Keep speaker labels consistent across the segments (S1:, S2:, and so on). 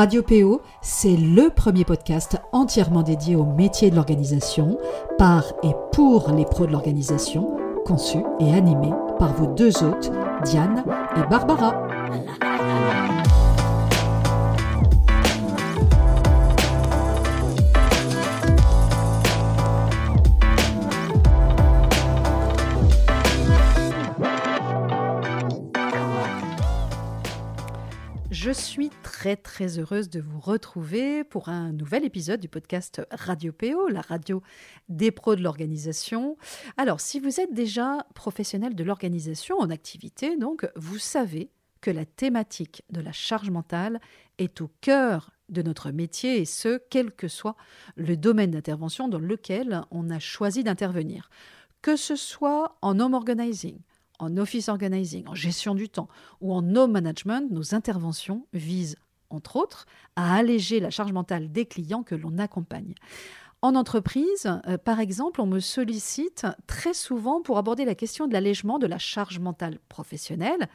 S1: Radio PO, c'est le premier podcast entièrement dédié au métier de l'organisation, par et pour les pros de l'organisation, conçu et animé par vos deux hôtes, Diane et Barbara. Je suis très très heureuse de vous retrouver pour un nouvel épisode du podcast Radio PO, la radio des pros de l'organisation. Alors, si vous êtes déjà professionnel de l'organisation en activité, donc, vous savez que la thématique de la charge mentale est au cœur de notre métier et ce, quel que soit le domaine d'intervention dans lequel on a choisi d'intervenir. Que ce soit en home organizing, en office organizing, en gestion du temps ou en no management, nos interventions visent, entre autres, à alléger la charge mentale des clients que l'on accompagne. En entreprise, euh, par exemple, on me sollicite très souvent pour aborder la question de l'allègement de la charge mentale professionnelle.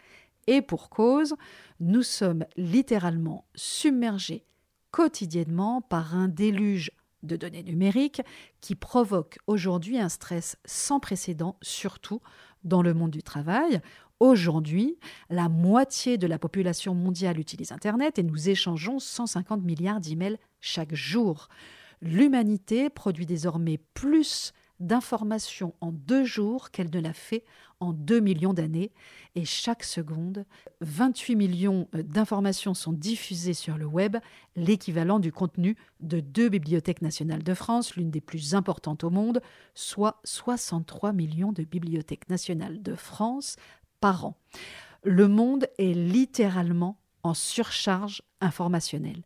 S1: Et pour cause, nous sommes littéralement submergés quotidiennement par un déluge de données numériques qui provoque aujourd'hui un stress sans précédent, surtout dans le monde du travail. Aujourd'hui, la moitié de la population mondiale utilise Internet et nous échangeons 150 milliards d'emails chaque jour. L'humanité produit désormais plus d'informations en deux jours qu'elle ne l'a fait en deux millions d'années. Et chaque seconde, 28 millions euh, d'informations sont diffusées sur le web, l'équivalent du contenu de deux bibliothèques nationales de France, l'une des plus importantes au monde, soit 63 millions de bibliothèques nationales de France par an. Le monde est littéralement en surcharge informationnelle.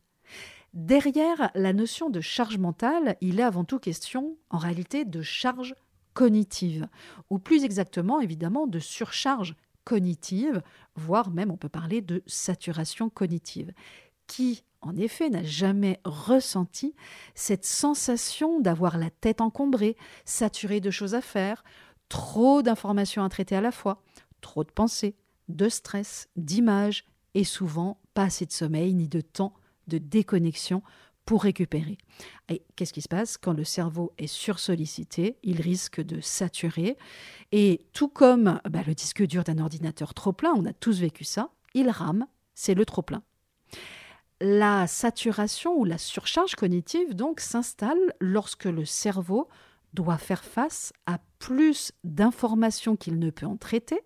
S1: Derrière la notion de charge mentale, il est avant tout question, en réalité, de charge cognitive, ou plus exactement, évidemment, de surcharge cognitive, voire même on peut parler de saturation cognitive. Qui, en effet, n'a jamais ressenti cette sensation d'avoir la tête encombrée, saturée de choses à faire, trop d'informations à traiter à la fois, trop de pensées, de stress, d'images, et souvent pas assez de sommeil ni de temps de déconnexion pour récupérer. Et qu'est-ce qui se passe? Quand le cerveau est sursollicité Il risque de saturer. Et tout comme bah, le disque dur d'un ordinateur trop plein, on a tous vécu ça, il rame, c'est le trop plein. La saturation ou la surcharge cognitive donc s'installe lorsque le cerveau doit faire face à plus d'informations qu'il ne peut en traiter.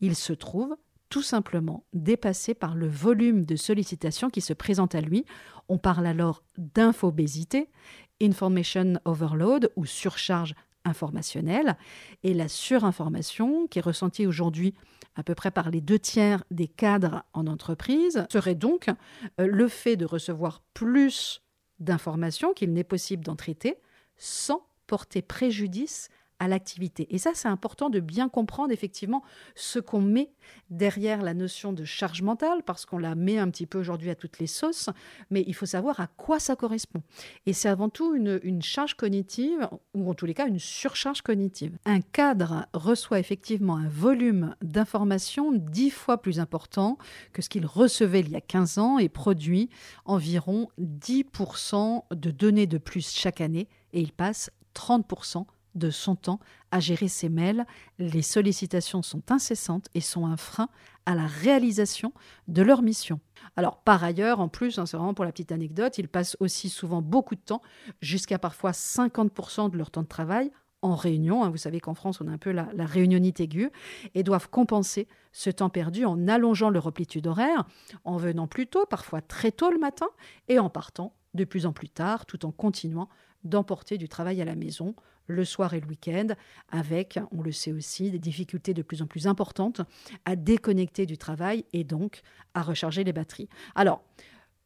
S1: Il se trouve tout simplement dépassé par le volume de sollicitations qui se présente à lui. On parle alors d'infobésité, information overload ou surcharge informationnelle. Et la surinformation, qui est ressentie aujourd'hui à peu près par les deux tiers des cadres en entreprise, serait donc euh, le fait de recevoir plus d'informations qu'il n'est possible d'en traiter sans porter préjudice à l'activité. Et ça, c'est important de bien comprendre effectivement ce qu'on met derrière la notion de charge mentale, parce qu'on la met un petit peu aujourd'hui à toutes les sauces, mais il faut savoir à quoi ça correspond. Et c'est avant tout une, une charge cognitive, ou en tous les cas une surcharge cognitive. Un cadre reçoit effectivement un volume d'informations dix fois plus important que ce qu'il recevait il y a 15 ans et produit environ 10% de données de plus chaque année, et il passe 30% de son temps à gérer ses mails. Les sollicitations sont incessantes et sont un frein à la réalisation de leur mission. Alors par ailleurs, en plus, hein, c'est vraiment pour la petite anecdote, ils passent aussi souvent beaucoup de temps, jusqu'à parfois 50% de leur temps de travail, en réunion. Hein. Vous savez qu'en France, on a un peu la, la, réunionnite aiguë et doivent compenser ce temps perdu en allongeant leur amplitude horaire, en venant plus tôt, parfois très tôt le matin, et en partant de plus en plus tard, tout en continuant d'emporter du travail à la maison le soir et le week-end, avec, on le sait aussi, des difficultés de plus en plus importantes à déconnecter du travail et donc à recharger les batteries. Alors,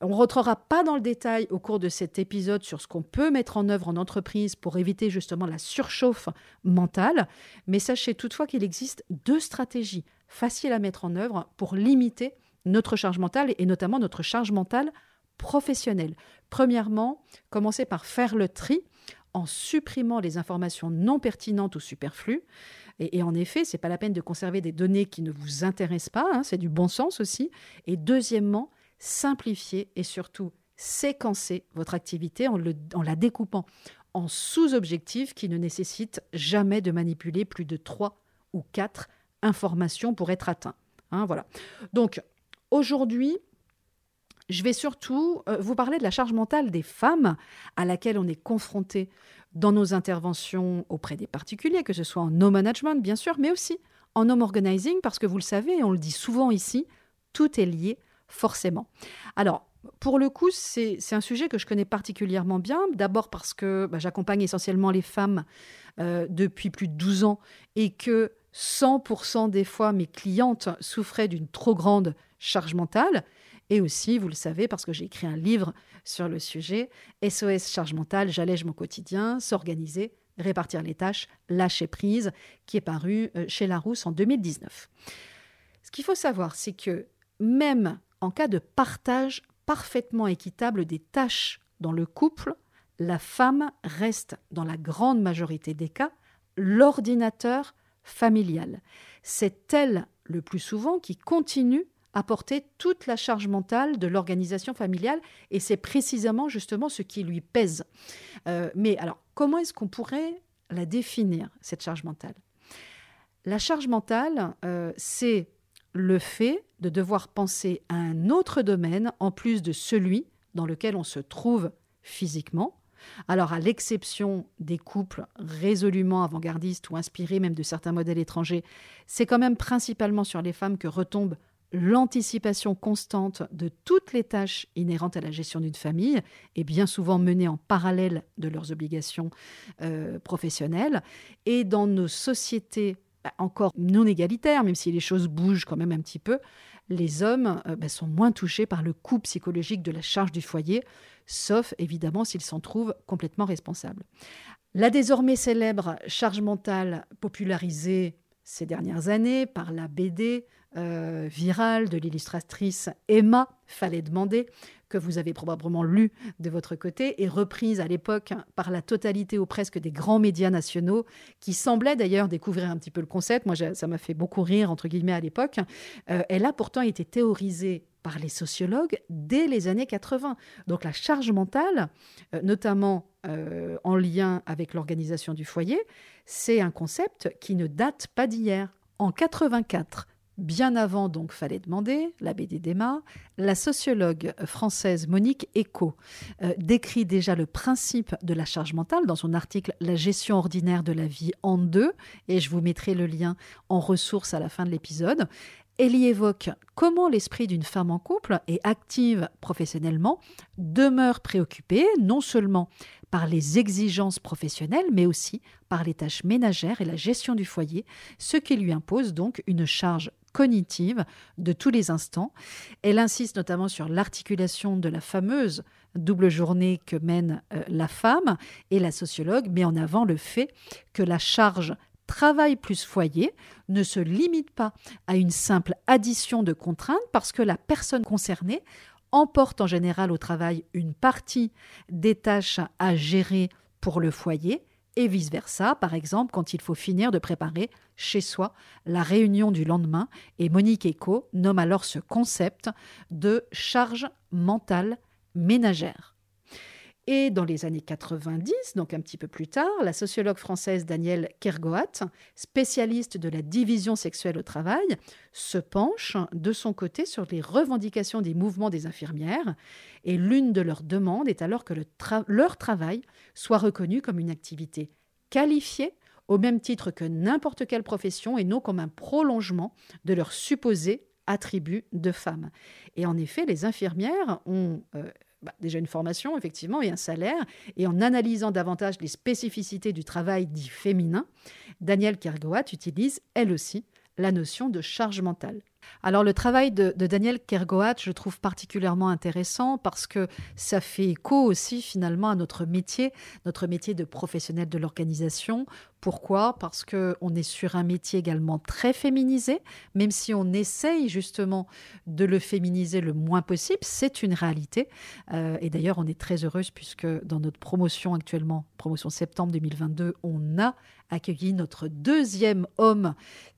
S1: on ne rentrera pas dans le détail au cours de cet épisode sur ce qu'on peut mettre en œuvre en entreprise pour éviter justement la surchauffe mentale, mais sachez toutefois qu'il existe deux stratégies faciles à mettre en œuvre pour limiter notre charge mentale et notamment notre charge mentale professionnelle. Premièrement, commencer par faire le tri en supprimant les informations non pertinentes ou superflues. Et, en effet, ce n'est pas la peine de conserver des données qui ne vous intéressent pas, hein, c'est du bon sens aussi. Et deuxièmement, simplifier et surtout séquencer votre activité en, la découpant en sous-objectifs qui ne nécessitent jamais de manipuler plus de trois ou quatre informations pour être atteint. Hein, voilà. Donc, aujourd'hui, je vais surtout euh, vous parler de la charge mentale des femmes à laquelle on est confronté dans nos interventions auprès des particuliers, que ce soit en no management, bien sûr, mais aussi en home organizing, parce que vous le savez, et on le dit souvent ici, tout est lié forcément. Alors, pour le coup, c'est un sujet que je connais particulièrement bien. D'abord parce que bah, j'accompagne essentiellement les femmes euh, depuis plus de 12 ans et que 100% des fois, mes clientes souffraient d'une trop grande charge mentale. Et aussi, vous le savez, parce que j'ai écrit un livre sur le sujet, SOS charge mentale, j'allège mon quotidien, s'organiser, répartir les tâches, lâcher prise, qui est paru euh, chez Larousse en 2019. Ce qu'il faut savoir, c'est que même en cas de partage parfaitement équitable des tâches dans le couple, la femme reste, dans la grande majorité des cas, l'ordinateur familial. C'est elle, le plus souvent, qui continue à porter toute la charge mentale de l'organisation familiale, et c'est précisément justement ce qui lui pèse. Euh, mais alors, comment est-ce qu'on pourrait la définir, cette charge mentale? La charge mentale, euh, c'est le fait de devoir penser à un autre domaine en plus de celui dans lequel on se trouve physiquement. Alors, à l'exception des couples résolument avant-gardistes ou inspirés même de certains modèles étrangers, c'est quand même principalement sur les femmes que retombe l'anticipation constante de toutes les tâches inhérentes à la gestion d'une famille et bien souvent menées en parallèle de leurs obligations euh, professionnelles. Et dans nos sociétés bah, encore non égalitaires, même si les choses bougent quand même un petit peu, les hommes euh, bah, sont moins touchés par le coût psychologique de la charge du foyer, sauf évidemment s'ils s'en trouvent complètement responsables. La désormais célèbre charge mentale popularisée ces dernières années par la BD euh, virale de l'illustratrice Emma Fallait demander, que vous avez probablement lu de votre côté, et reprise à l'époque par la totalité ou presque des grands médias nationaux, qui semblaient d'ailleurs découvrir un petit peu le concept. Moi, ça m'a fait beaucoup rire, entre guillemets, à l'époque. Euh, elle a pourtant été théorisée par les sociologues dès les années 80. Donc la charge mentale, euh, notamment en lien avec l'organisation du foyer, c'est un concept qui ne date pas d'hier. En 84, Bien avant, donc, fallait demander, la BD la sociologue française Monique Eco euh, décrit déjà le principe de la charge mentale dans son article La gestion ordinaire de la vie en deux, et je vous mettrai le lien en ressources à la fin de l'épisode. Elle y évoque comment l'esprit d'une femme en couple et active professionnellement demeure préoccupé non seulement par les exigences professionnelles, mais aussi par les tâches ménagères et la gestion du foyer, ce qui lui impose donc une charge cognitive de tous les instants. Elle insiste notamment sur l'articulation de la fameuse double journée que mène euh, la femme et la sociologue met en avant le fait que la charge travail plus foyer ne se limite pas à une simple addition de contraintes parce que la personne concernée emporte en général au travail une partie des tâches à gérer pour le foyer et vice-versa, par exemple quand il faut finir de préparer chez soi la réunion du lendemain, et Monique Eco nomme alors ce concept de charge mentale ménagère. Et dans les années 90, donc un petit peu plus tard, la sociologue française Danielle Kergoat, spécialiste de la division sexuelle au travail, se penche de son côté sur les revendications des mouvements des infirmières. Et l'une de leurs demandes est alors que leur travail soit reconnu comme une activité qualifiée au même titre que n'importe quelle profession et non comme un prolongement de leur supposé attribut de femme. Et en effet, les infirmières ont euh, bah, déjà une formation, effectivement, et un salaire. Et en analysant davantage les spécificités du travail dit féminin, Danielle Kergoat utilise, elle aussi, la notion de charge mentale. Alors le travail de, Daniel Kergoat, je trouve particulièrement intéressant parce que ça fait écho aussi finalement à notre métier, notre métier de professionnel de l'organisation. Pourquoi? Parce qu'on est sur un métier également très féminisé, même si on essaye justement de le féminiser le moins possible, c'est une réalité. Euh, et d'ailleurs, on est très heureuse puisque dans notre promotion actuellement, promotion septembre 2022, on a accueilli notre deuxième homme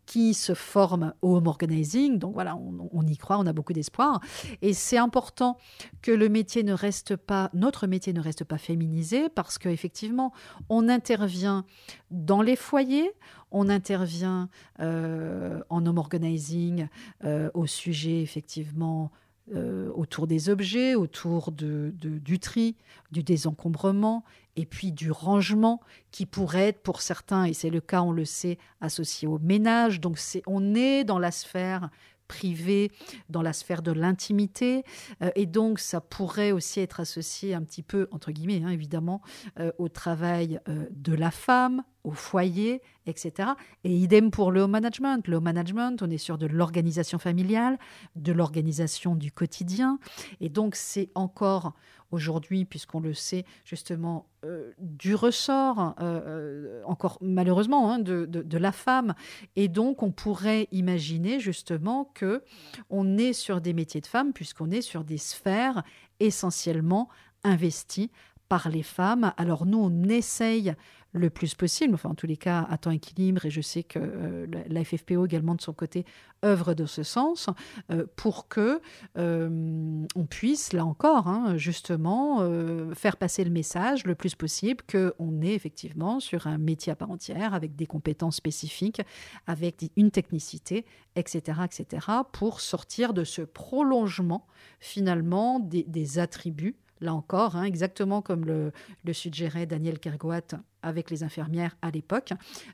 S1: qui se forme au home organizing Donc voilà, on, y croit, on a beaucoup d'espoir. Et c'est important que le métier ne reste notre métier ne reste pas féminisé parce qu'effectivement, on intervient dans les foyers, on intervient euh, en home organizing euh, au sujet effectivement euh, autour des objets, autour de, du tri, du désencombrement et puis du rangement qui pourrait être pour certains, et c'est le cas, on le sait, associé au ménage. Donc c'est, on est dans la sphère privée, dans la sphère de l'intimité. Euh, et donc, ça pourrait aussi être associé un petit peu, entre guillemets, hein, évidemment, euh, au travail de la femme, au foyer, etc. Et idem pour le home management. Le home management, on est sur de l'organisation familiale, de l'organisation du quotidien. Et donc, c'est encore aujourd'hui, puisqu'on le sait justement, euh, du ressort, euh, euh, encore malheureusement, hein, de, de, la femme. Et donc, on pourrait imaginer justement que on est sur des métiers de femmes, puisqu'on est sur des sphères essentiellement investies par les femmes. Alors nous, on essaye le plus possible, enfin en tous les cas à temps équilibre, et je sais que euh, la FFPO également de son côté œuvre dans ce sens, euh, pour que euh, on puisse, là encore, hein, justement, faire passer le message le plus possible qu'on est effectivement sur un métier à part entière, avec des compétences spécifiques, avec une technicité, etc., etc., pour sortir de ce prolongement finalement des attributs là encore, hein, exactement comme le, suggérait Daniel Kergoat avec les infirmières à l'époque,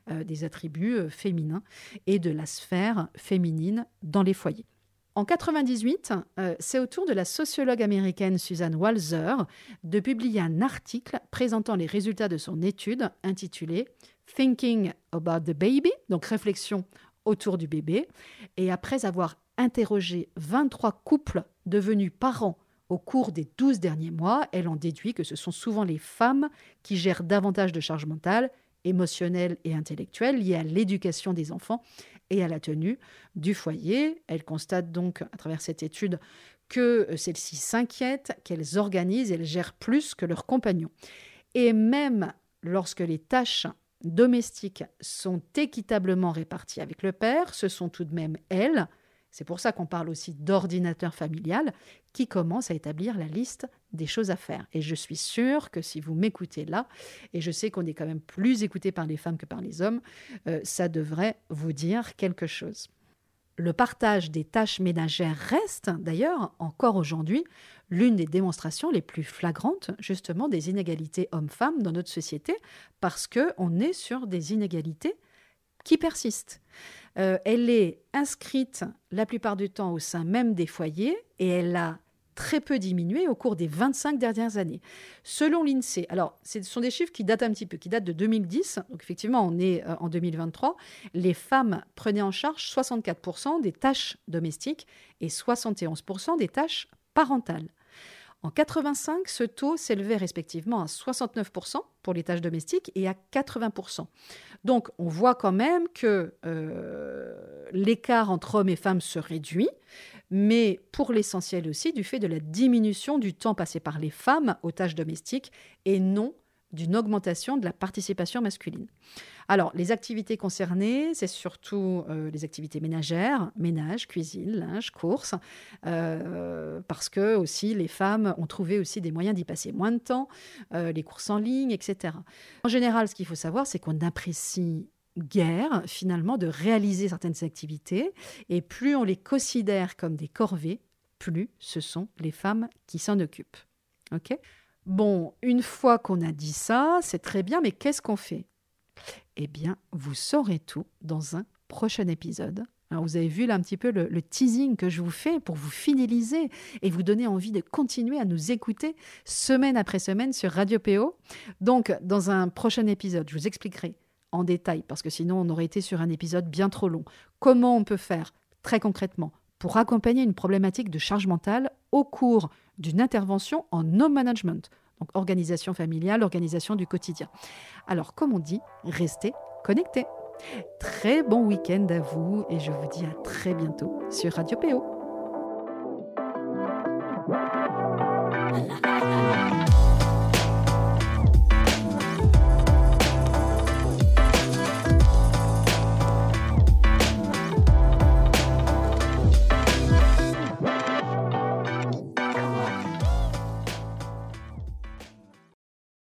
S1: euh, des attributs euh, féminins et de la sphère féminine dans les foyers. En 98, euh, c'est au tour de la sociologue américaine Suzanne Walzer de publier un article présentant les résultats de son étude intitulée Thinking about the baby, donc réflexion autour du bébé. Et après avoir interrogé 23 couples devenus parents au cours des 12 derniers mois, elle en déduit que ce sont souvent les femmes qui gèrent davantage de charges mentales, émotionnelles et intellectuelles liées à l'éducation des enfants et à la tenue du foyer. Elle constate donc à travers cette étude que euh, celles-ci s'inquiètent, qu'elles organisent, elles gèrent plus que leurs compagnons. Et même lorsque les tâches domestiques sont équitablement réparties avec le père, ce sont tout de même elles, c'est pour ça qu'on parle aussi d'ordinateur familial qui commence à établir la liste des choses à faire. Et je suis sûre que si vous m'écoutez là, et je sais qu'on est quand même plus écouté par les femmes que par les hommes, euh, ça devrait vous dire quelque chose. Le partage des tâches ménagères reste d'ailleurs encore aujourd'hui l'une des démonstrations les plus flagrantes justement des inégalités hommes-femmes dans notre société parce qu'on est sur des inégalités qui persistent. Euh, elle est inscrite la plupart du temps au sein même des foyers et elle a très peu diminué au cours des 25 dernières années. Selon l'INSEE, alors ce sont des chiffres qui datent un petit peu, qui datent de 2010, donc effectivement on est euh, en 2023, les femmes prenaient en charge 64% des tâches domestiques et 71% des tâches parentales. En 85, ce taux s'élevait respectivement à 69% pour les tâches domestiques et à 80%. Donc on voit quand même que euh, l'écart entre hommes et femmes se réduit, mais pour l'essentiel aussi du fait de la diminution du temps passé par les femmes aux tâches domestiques et non d'une augmentation de la participation masculine. Alors, les activités concernées, c'est surtout euh, les activités ménagères, ménage, cuisine, linge, courses, euh, parce que aussi les femmes ont trouvé aussi des moyens d'y passer moins de temps, euh, les courses en ligne, etc. En général, ce qu'il faut savoir, c'est qu'on apprécie guère finalement de réaliser certaines activités, et plus on les considère comme des corvées, plus ce sont les femmes qui s'en occupent. Ok? Bon, une fois qu'on a dit ça, c'est très bien, mais qu'est-ce qu'on fait? Eh bien, vous saurez tout dans un prochain épisode. Alors, vous avez vu là un petit peu le, teasing que je vous fais pour vous fidéliser et vous donner envie de continuer à nous écouter semaine après semaine sur Radio PO. Donc, dans un prochain épisode, je vous expliquerai en détail, parce que sinon on aurait été sur un épisode bien trop long, comment on peut faire très concrètement pour accompagner une problématique de charge mentale au cours d'une intervention en no management, donc organisation familiale, organisation du quotidien. Alors, comme on dit, restez connectés. Très bon week-end à vous et je vous dis à très bientôt sur Radio PO.